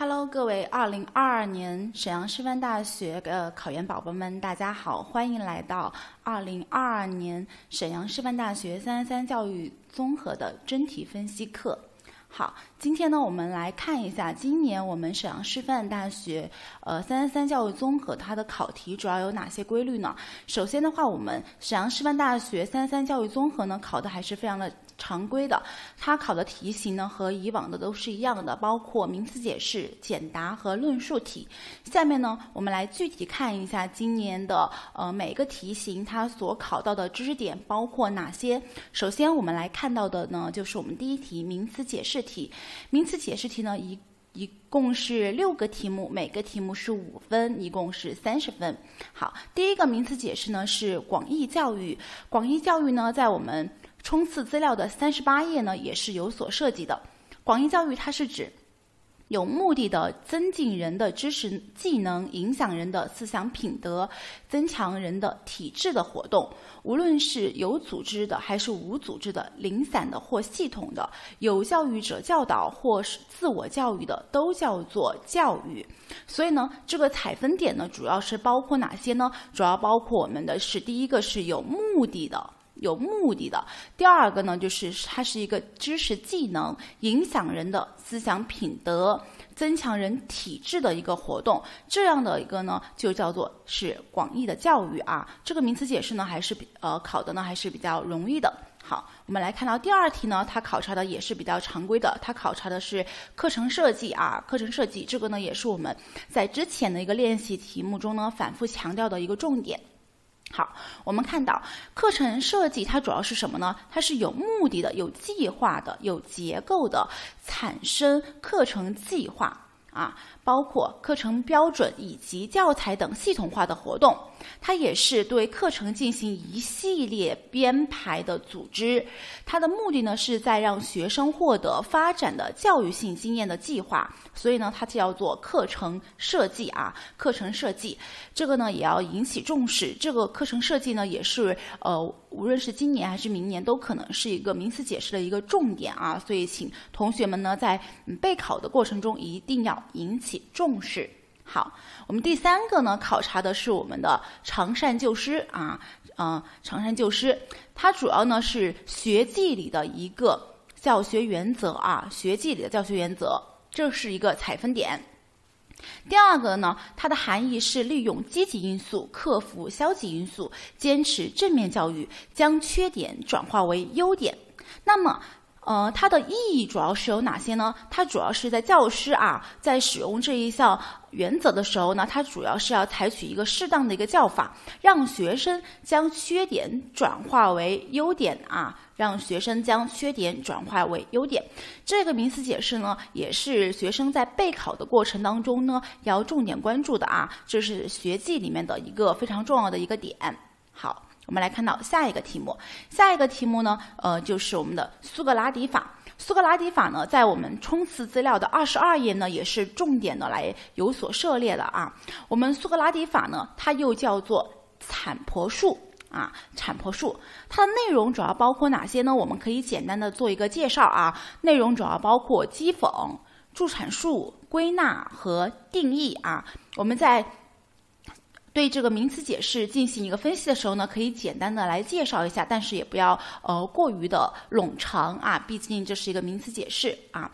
Hello，各位二零二二年沈阳师范大学的考研宝宝们，大家好，欢迎来到二零二二年沈阳师范大学三三三教育综合的真题分析课。好，今天呢，我们来看一下今年我们沈阳师范大学呃三三三教育综合它的考题主要有哪些规律呢？首先的话，我们沈阳师范大学三三三教育综合呢考的还是非常的。常规的，它考的题型呢和以往的都是一样的，包括名词解释、简答和论述题。下面呢，我们来具体看一下今年的呃每个题型它所考到的知识点包括哪些。首先，我们来看到的呢就是我们第一题名词解释题。名词解释题呢一一共是六个题目，每个题目是五分，一共是三十分。好，第一个名词解释呢是广义教育。广义教育呢在我们冲刺资料的三十八页呢，也是有所涉及的。广义教育它是指有目的的增进人的知识技能、影响人的思想品德、增强人的体质的活动。无论是有组织的还是无组织的、零散的或系统的、有教育者教导或是自我教育的，都叫做教育。所以呢，这个采分点呢，主要是包括哪些呢？主要包括我们的是第一个是有目的的。有目的的。第二个呢，就是它是一个知识技能，影响人的思想品德，增强人体质的一个活动。这样的一个呢，就叫做是广义的教育啊。这个名词解释呢，还是比呃考的呢，还是比较容易的。好，我们来看到第二题呢，它考察的也是比较常规的，它考察的是课程设计啊。课程设计这个呢，也是我们在之前的一个练习题目中呢，反复强调的一个重点。好，我们看到课程设计它主要是什么呢？它是有目的的、有计划的、有结构的，产生课程计划啊。包括课程标准以及教材等系统化的活动，它也是对课程进行一系列编排的组织。它的目的呢，是在让学生获得发展的教育性经验的计划。所以呢，它叫做课程设计啊。课程设计这个呢，也要引起重视。这个课程设计呢，也是呃，无论是今年还是明年，都可能是一个名词解释的一个重点啊。所以，请同学们呢，在备考的过程中一定要引起。重视好，我们第三个呢，考察的是我们的常善旧施啊，嗯，常善旧施，它主要呢是学记里的一个教学原则啊，学记里的教学原则，这是一个采分点。第二个呢，它的含义是利用积极因素克服消极因素，坚持正面教育，将缺点转化为优点。那么。呃，它的意义主要是有哪些呢？它主要是在教师啊，在使用这一项原则的时候呢，它主要是要采取一个适当的一个教法，让学生将缺点转化为优点啊，让学生将缺点转化为优点。这个名词解释呢，也是学生在备考的过程当中呢，要重点关注的啊，这是学记里面的一个非常重要的一个点。好。我们来看到下一个题目，下一个题目呢，呃，就是我们的苏格拉底法。苏格拉底法呢，在我们冲刺资料的二十二页呢，也是重点的来有所涉猎的啊。我们苏格拉底法呢，它又叫做产婆术啊，产婆术。它的内容主要包括哪些呢？我们可以简单的做一个介绍啊。内容主要包括讥讽、助产术、归纳和定义啊。我们在对这个名词解释进行一个分析的时候呢，可以简单的来介绍一下，但是也不要呃过于的冗长啊，毕竟这是一个名词解释啊。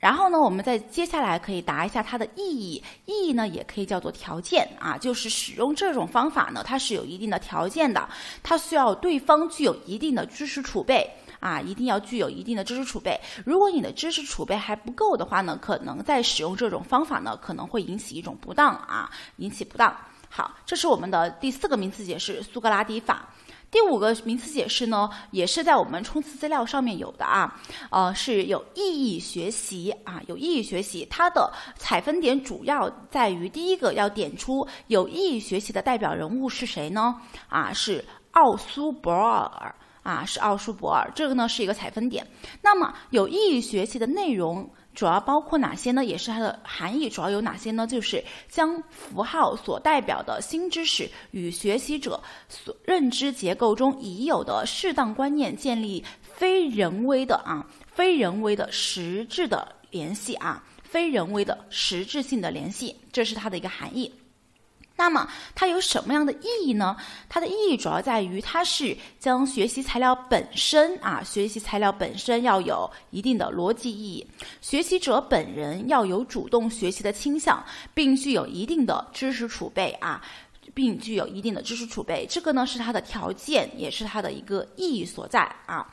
然后呢，我们再接下来可以答一下它的意义，意义呢也可以叫做条件啊，就是使用这种方法呢，它是有一定的条件的，它需要对方具有一定的知识储备啊，一定要具有一定的知识储备。如果你的知识储备还不够的话呢，可能在使用这种方法呢，可能会引起一种不当啊，引起不当。好，这是我们的第四个名词解释——苏格拉底法。第五个名词解释呢，也是在我们冲刺资料上面有的啊，呃，是有意义学习啊，有意义学习。它的采分点主要在于第一个要点出有意义学习的代表人物是谁呢？啊，是奥苏博尔啊，是奥苏博尔。这个呢是一个采分点。那么有意义学习的内容。主要包括哪些呢？也是它的含义主要有哪些呢？就是将符号所代表的新知识与学习者所认知结构中已有的适当观念建立非人为的啊非人为的实质的联系啊非人为的实质性的联系，这是它的一个含义。那么它有什么样的意义呢？它的意义主要在于，它是将学习材料本身啊，学习材料本身要有一定的逻辑意义，学习者本人要有主动学习的倾向，并具有一定的知识储备啊。并具有一定的知识储备，这个呢是它的条件，也是它的一个意义所在啊。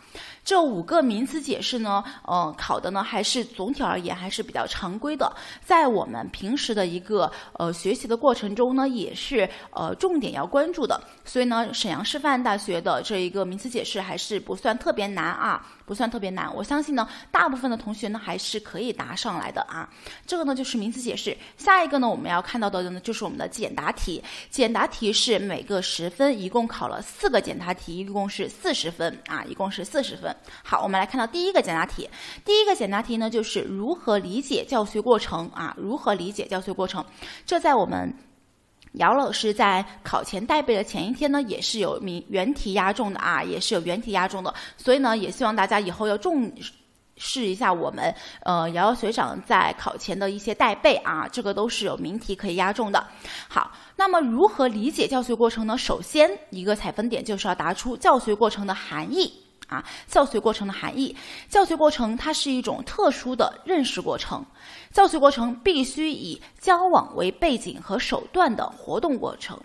这五个名词解释呢，呃，考的呢还是总体而言还是比较常规的，在我们平时的一个呃学习的过程中呢，也是呃重点要关注的。所以呢，沈阳师范大学的这一个名词解释还是不算特别难啊。不算特别难，我相信呢，大部分的同学呢还是可以答上来的啊。这个呢就是名词解释，下一个呢我们要看到的呢就是我们的简答题。简答题是每个十分，一共考了四个简答题，一共是四十分啊，一共是四十分。好，我们来看到第一个简答题，第一个简答题呢就是如何理解教学过程啊？如何理解教学过程？这在我们。姚老师在考前带背的前一天呢，也是有名原题押中的啊，也是有原题押中的，所以呢，也希望大家以后要重视一下我们呃瑶瑶学长在考前的一些带背啊，这个都是有名题可以押中的。好，那么如何理解教学过程呢？首先一个采分点就是要答出教学过程的含义。啊，教学过程的含义，教学过程它是一种特殊的认识过程，教学过程必须以交往为背景和手段的活动过程，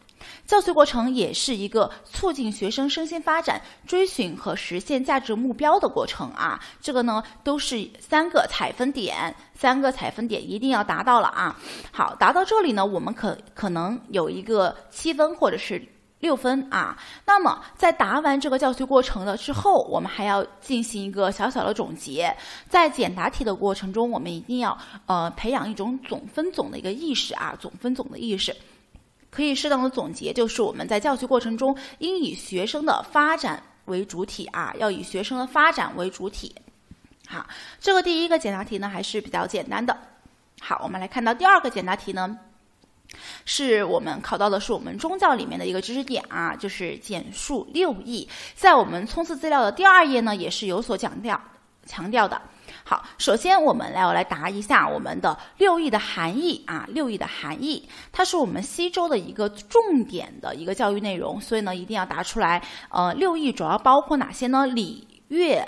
教学过程也是一个促进学生身心发展、追寻和实现价值目标的过程啊，这个呢都是三个采分点，三个采分点一定要达到了啊。好，达到这里呢，我们可可能有一个七分或者是。六分啊，那么在答完这个教学过程了之后，我们还要进行一个小小的总结。在简答题的过程中，我们一定要呃培养一种总分总的一个意识啊，总分总的意识，可以适当的总结，就是我们在教学过程中应以学生的发展为主体啊，要以学生的发展为主体。好，这个第一个简答题呢还是比较简单的。好，我们来看到第二个简答题呢。是我们考到的是我们中教里面的一个知识点啊，就是简述六艺，在我们冲刺资料的第二页呢，也是有所强调强调的。好，首先我们来我来答一下我们的六艺的含义啊，六艺的含义，它是我们西周的一个重点的一个教育内容，所以呢一定要答出来。呃，六艺主要包括哪些呢？礼乐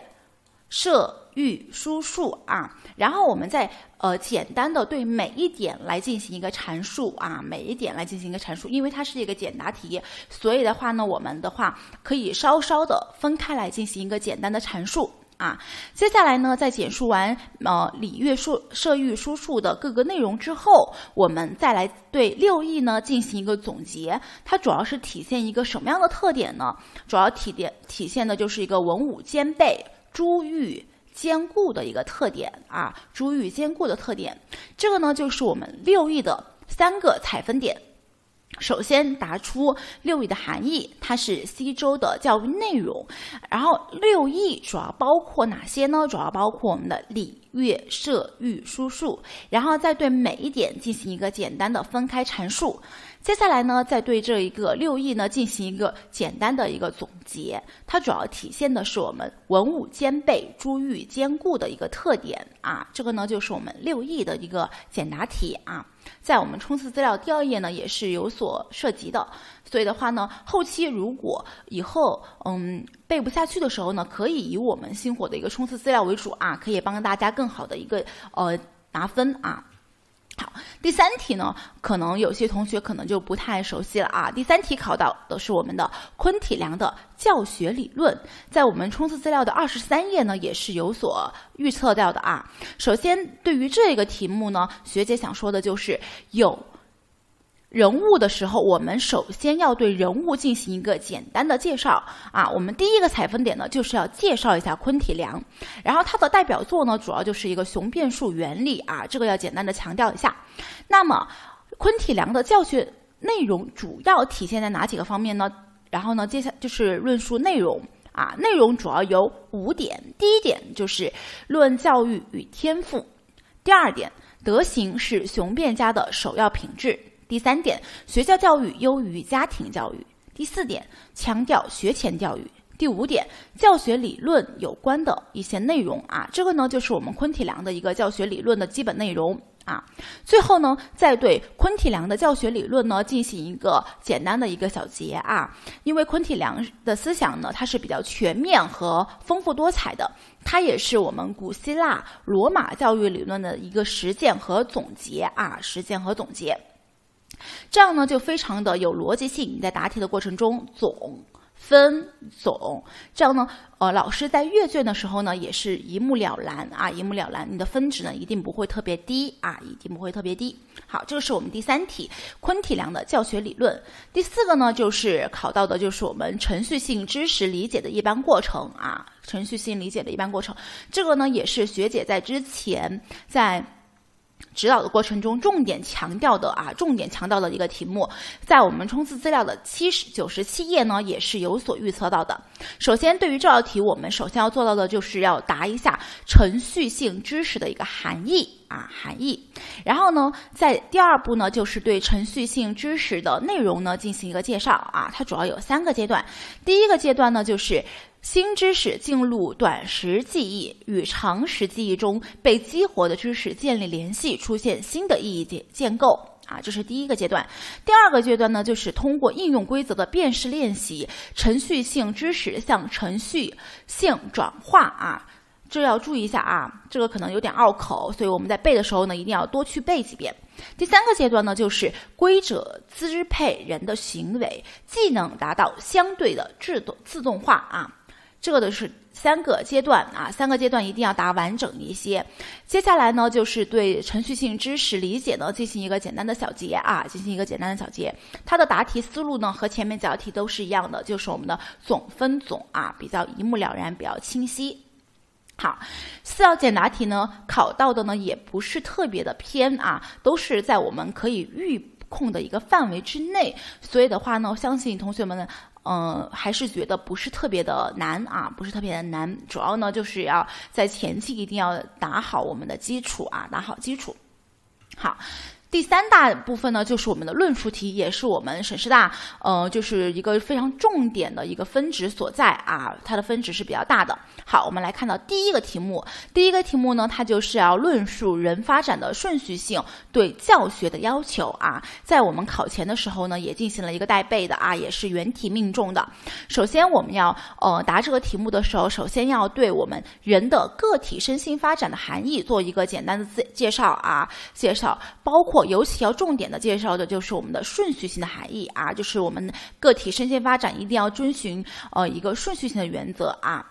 射。玉书数啊，然后我们再呃简单的对每一点来进行一个阐述啊，每一点来进行一个阐述，因为它是一个简答题，所以的话呢，我们的话可以稍稍的分开来进行一个简单的阐述啊。接下来呢，在简述完呃礼乐数射御书数的各个内容之后，我们再来对六艺呢进行一个总结，它主要是体现一个什么样的特点呢？主要体点体现的就是一个文武兼备、珠玉。兼顾的一个特点啊，主语兼顾的特点，这个呢就是我们六艺的三个采分点。首先答出六艺的含义，它是西周的教育内容。然后六艺主要包括哪些呢？主要包括我们的礼乐射御书数。然后再对每一点进行一个简单的分开阐述。接下来呢，再对这一个六艺呢进行一个简单的一个总结，它主要体现的是我们文武兼备、珠玉兼顾的一个特点啊。这个呢就是我们六艺的一个简答题啊，在我们冲刺资料第二页呢也是有所涉及的。所以的话呢，后期如果以后嗯背不下去的时候呢，可以以我们星火的一个冲刺资料为主啊，可以帮大家更好的一个呃拿分啊。第三题呢，可能有些同学可能就不太熟悉了啊。第三题考到的是我们的昆体良的教学理论，在我们冲刺资料的二十三页呢，也是有所预测到的啊。首先，对于这个题目呢，学姐想说的就是有。人物的时候，我们首先要对人物进行一个简单的介绍啊。我们第一个采分点呢，就是要介绍一下昆体良，然后他的代表作呢，主要就是一个雄辩术原理啊，这个要简单的强调一下。那么，昆体良的教学内容主要体现在哪几个方面呢？然后呢，接下就是论述内容啊，内容主要有五点。第一点就是论教育与天赋，第二点，德行是雄辩家的首要品质。第三点，学校教育优于家庭教育。第四点，强调学前教育。第五点，教学理论有关的一些内容啊，这个呢就是我们昆体良的一个教学理论的基本内容啊。最后呢，再对昆体良的教学理论呢进行一个简单的一个小结啊。因为昆体良的思想呢，它是比较全面和丰富多彩的，它也是我们古希腊、罗马教育理论的一个实践和总结啊，实践和总结。这样呢，就非常的有逻辑性。你在答题的过程中，总。分总，这样呢，呃，老师在阅卷的时候呢，也是一目了然啊，一目了然。你的分值呢，一定不会特别低啊，一定不会特别低。好，这个是我们第三题，昆体良的教学理论。第四个呢，就是考到的就是我们程序性知识理解的一般过程啊，程序性理解的一般过程。这个呢，也是学姐在之前在。指导的过程中，重点强调的啊，重点强调的一个题目，在我们冲刺资料的七十九十七页呢，也是有所预测到的。首先，对于这道题，我们首先要做到的就是要答一下程序性知识的一个含义啊，含义。然后呢，在第二步呢，就是对程序性知识的内容呢进行一个介绍啊，它主要有三个阶段。第一个阶段呢，就是。新知识进入短时记忆，与长时记忆中被激活的知识建立联系，出现新的意义建建构啊，这是第一个阶段。第二个阶段呢，就是通过应用规则的辨识练习，程序性知识向程序性转化啊，这要注意一下啊，这个可能有点拗口，所以我们在背的时候呢，一定要多去背几遍。第三个阶段呢，就是规则支配人的行为，技能达到相对的自动自动化啊。这个的是三个阶段啊，三个阶段一定要答完整一些。接下来呢，就是对程序性知识理解呢进行一个简单的小结啊，进行一个简单的小结。它的答题思路呢和前面几道题都是一样的，就是我们的总分总啊，比较一目了然，比较清晰。好，四道简答题呢考到的呢也不是特别的偏啊，都是在我们可以预控的一个范围之内，所以的话呢，我相信同学们呢。嗯，还是觉得不是特别的难啊，不是特别的难。主要呢，就是要在前期一定要打好我们的基础啊，打好基础。好。第三大部分呢，就是我们的论述题，也是我们省师大呃，就是一个非常重点的一个分值所在啊，它的分值是比较大的。好，我们来看到第一个题目，第一个题目呢，它就是要论述人发展的顺序性对教学的要求啊，在我们考前的时候呢，也进行了一个带背的啊，也是原题命中的。首先，我们要呃答这个题目的时候，首先要对我们人的个体身心发展的含义做一个简单的介介绍啊，介绍包括。尤其要重点的介绍的就是我们的顺序性的含义啊，就是我们个体身心发展一定要遵循呃一个顺序性的原则啊。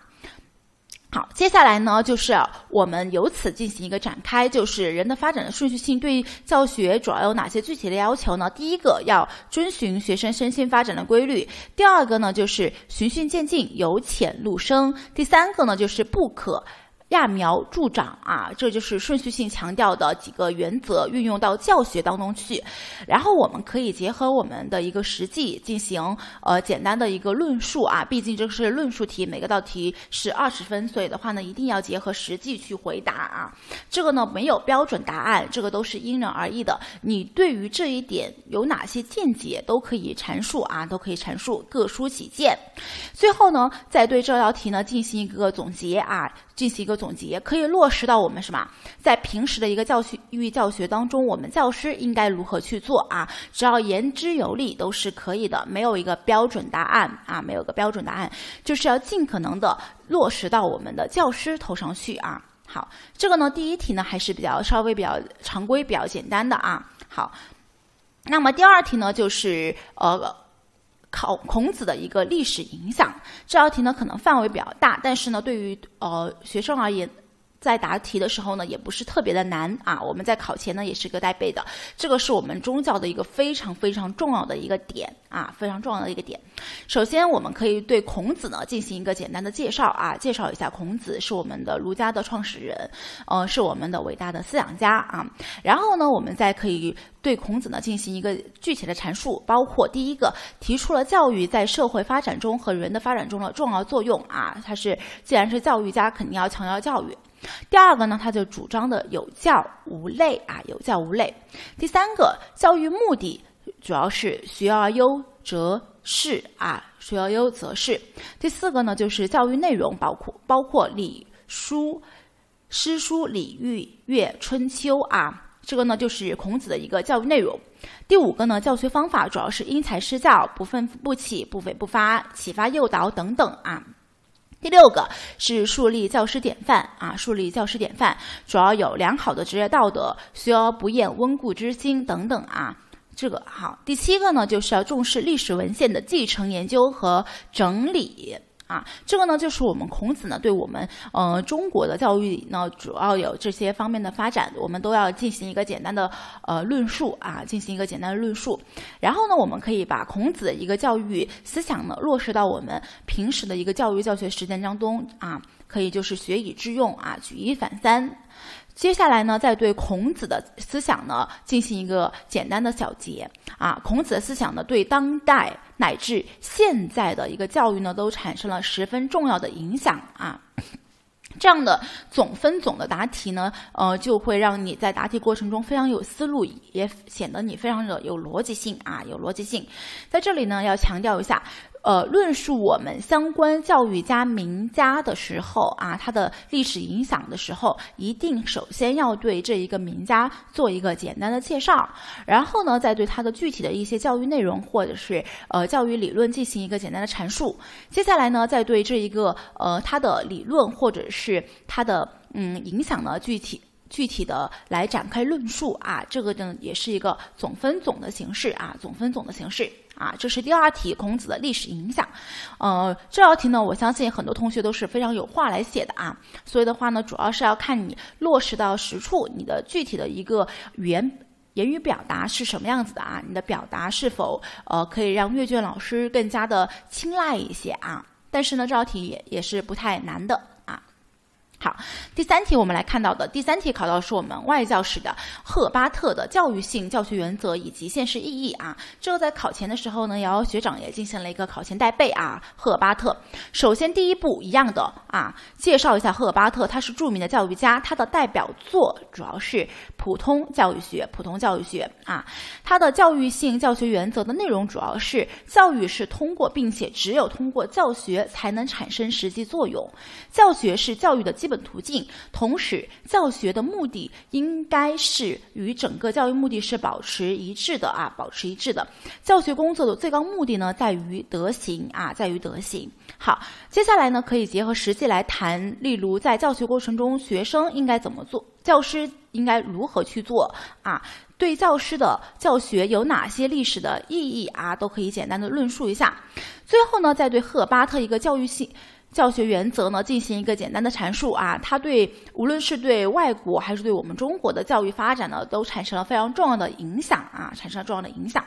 好，接下来呢，就是我们由此进行一个展开，就是人的发展的顺序性对教学主要有哪些具体的要求呢？第一个要遵循学生身心发展的规律，第二个呢就是循序渐进，由浅入深，第三个呢就是不可。揠苗助长啊，这就是顺序性强调的几个原则，运用到教学当中去。然后我们可以结合我们的一个实际进行呃简单的一个论述啊，毕竟这是论述题，每个道题是二十分，所以的话呢，一定要结合实际去回答啊。这个呢没有标准答案，这个都是因人而异的。你对于这一点有哪些见解，都可以阐述啊，都可以阐述，各抒己见。最后呢，再对这道题呢进行一个总结啊。进行一个总结，可以落实到我们什么？在平时的一个教学育教学当中，我们教师应该如何去做啊？只要言之有理都是可以的，没有一个标准答案啊，没有个标准答案，就是要尽可能的落实到我们的教师头上去啊。好，这个呢，第一题呢还是比较稍微比较常规、比较简单的啊。好，那么第二题呢，就是呃。考孔子的一个历史影响，这道题呢可能范围比较大，但是呢对于呃学生而言。在答题的时候呢，也不是特别的难啊。我们在考前呢，也是个带背的。这个是我们宗教的一个非常非常重要的一个点啊，非常重要的一个点。首先，我们可以对孔子呢进行一个简单的介绍啊，介绍一下孔子是我们的儒家的创始人，呃，是我们的伟大的思想家啊。然后呢，我们再可以对孔子呢进行一个具体的阐述，包括第一个提出了教育在社会发展中和人的发展中的重要作用啊。他是既然是教育家，肯定要强调教育。第二个呢，他就主张的有教无类啊，有教无类。第三个，教育目的主要是学而优则仕啊，学而优则仕。第四个呢，就是教育内容包括包括礼书、诗书、礼乐、乐、春秋啊。这个呢就是孔子的一个教育内容。第五个呢，教学方法主要是因材施教，不愤不启，不悱不发，启发诱导等等啊。第六个是树立教师典范啊，树立教师典范，主要有良好的职业道德，学而不厌，温故知新等等啊。这个好。第七个呢，就是要重视历史文献的继承、研究和整理。啊，这个呢，就是我们孔子呢，对我们呃中国的教育呢，主要有这些方面的发展，我们都要进行一个简单的呃论述啊，进行一个简单的论述。然后呢，我们可以把孔子的一个教育思想呢，落实到我们平时的一个教育教学实践当中啊，可以就是学以致用啊，举一反三。接下来呢，再对孔子的思想呢进行一个简单的小结啊。孔子的思想呢，对当代乃至现在的一个教育呢，都产生了十分重要的影响啊。这样的总分总的答题呢，呃，就会让你在答题过程中非常有思路，也显得你非常的有逻辑性啊，有逻辑性。在这里呢，要强调一下。呃，论述我们相关教育家名家的时候啊，他的历史影响的时候，一定首先要对这一个名家做一个简单的介绍，然后呢，再对他的具体的一些教育内容或者是呃教育理论进行一个简单的阐述。接下来呢，再对这一个呃他的理论或者是他的嗯影响呢，具体具体的来展开论述啊，这个呢也是一个总分总的形式啊，总分总的形式。啊，这是第二题，孔子的历史影响。呃，这道题呢，我相信很多同学都是非常有话来写的啊。所以的话呢，主要是要看你落实到实处，你的具体的一个语言言语表达是什么样子的啊？你的表达是否呃可以让阅卷老师更加的青睐一些啊？但是呢，这道题也也是不太难的。好，第三题我们来看到的第三题考到是我们外教史的赫巴特的教育性教学原则以及现实意义啊。这个在考前的时候呢，瑶瑶学长也进行了一个考前带背啊。赫巴特，首先第一步一样的啊，介绍一下赫巴特，他是著名的教育家，他的代表作主要是普通教育学，普通教育学啊。他的教育性教学原则的内容主要是教育是通过并且只有通过教学才能产生实际作用，教学是教育的基本。本途径，同时教学的目的应该是与整个教育目的是保持一致的啊，保持一致的。教学工作的最高目的呢，在于德行啊，在于德行。好，接下来呢，可以结合实际来谈，例如在教学过程中，学生应该怎么做，教师应该如何去做啊？对教师的教学有哪些历史的意义啊？都可以简单的论述一下。最后呢，再对赫巴特一个教育性。教学原则呢，进行一个简单的阐述啊，它对无论是对外国还是对我们中国的教育发展呢，都产生了非常重要的影响啊，产生了重要的影响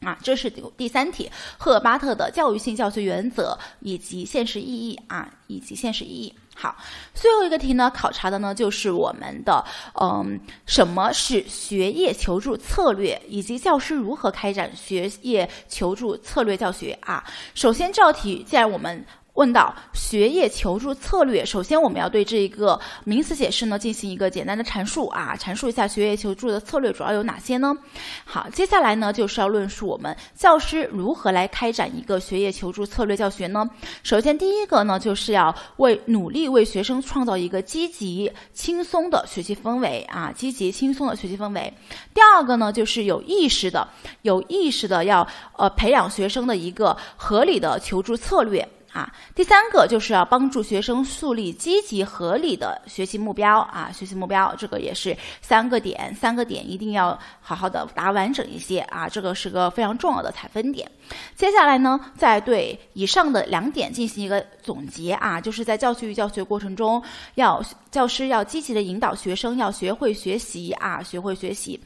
啊。这是第第三题，赫尔巴特的教育性教学原则以及现实意义啊，以及现实意义。好，最后一个题呢，考察的呢就是我们的嗯，什么是学业求助策略，以及教师如何开展学业求助策略教学啊。首先这道题，既然我们问到学业求助策略，首先我们要对这一个名词解释呢进行一个简单的阐述啊，阐述一下学业求助的策略主要有哪些呢？好，接下来呢就是要论述我们教师如何来开展一个学业求助策略教学呢？首先第一个呢就是要为努力为学生创造一个积极轻松的学习氛围啊，积极轻松的学习氛围。第二个呢就是有意识的、有意识的要呃培养学生的一个合理的求助策略。啊，第三个就是要帮助学生树立积极合理的学习目标啊，学习目标这个也是三个点，三个点一定要好好的答完整一些啊，这个是个非常重要的采分点。接下来呢，再对以上的两点进行一个总结啊，就是在教学与教学过程中，要教师要积极的引导学生，要学会学习啊，学会学习。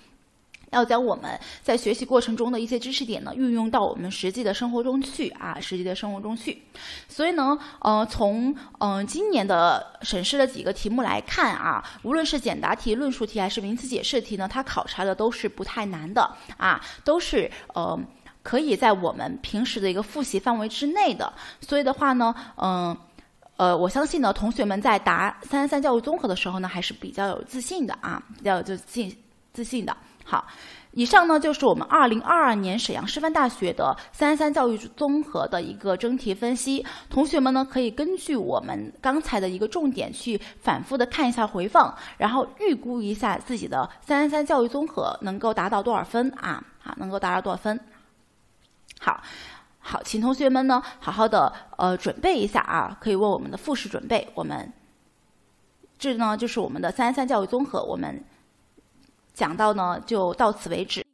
要将我们在学习过程中的一些知识点呢，运用到我们实际的生活中去啊，实际的生活中去。所以呢，呃，从嗯今年的审视的几个题目来看啊，无论是简答题、论述题还是名词解释题呢，它考察的都是不太难的啊，都是呃可以在我们平时的一个复习范围之内的。所以的话呢，嗯呃，我相信呢，同学们在答三三三教育综合的时候呢，还是比较有自信的啊，比较有自信自信的。好，以上呢就是我们二零二二年沈阳师范大学的三三教育综合的一个真题分析。同学们呢可以根据我们刚才的一个重点去反复的看一下回放，然后预估一下自己的三三三教育综合能够达到多少分啊？啊，能够达到多少分？好。好，请同学们呢好好的呃准备一下啊，可以为我们的复试准备。我们这呢就是我们的三三教育综合，我们讲到呢就到此为止。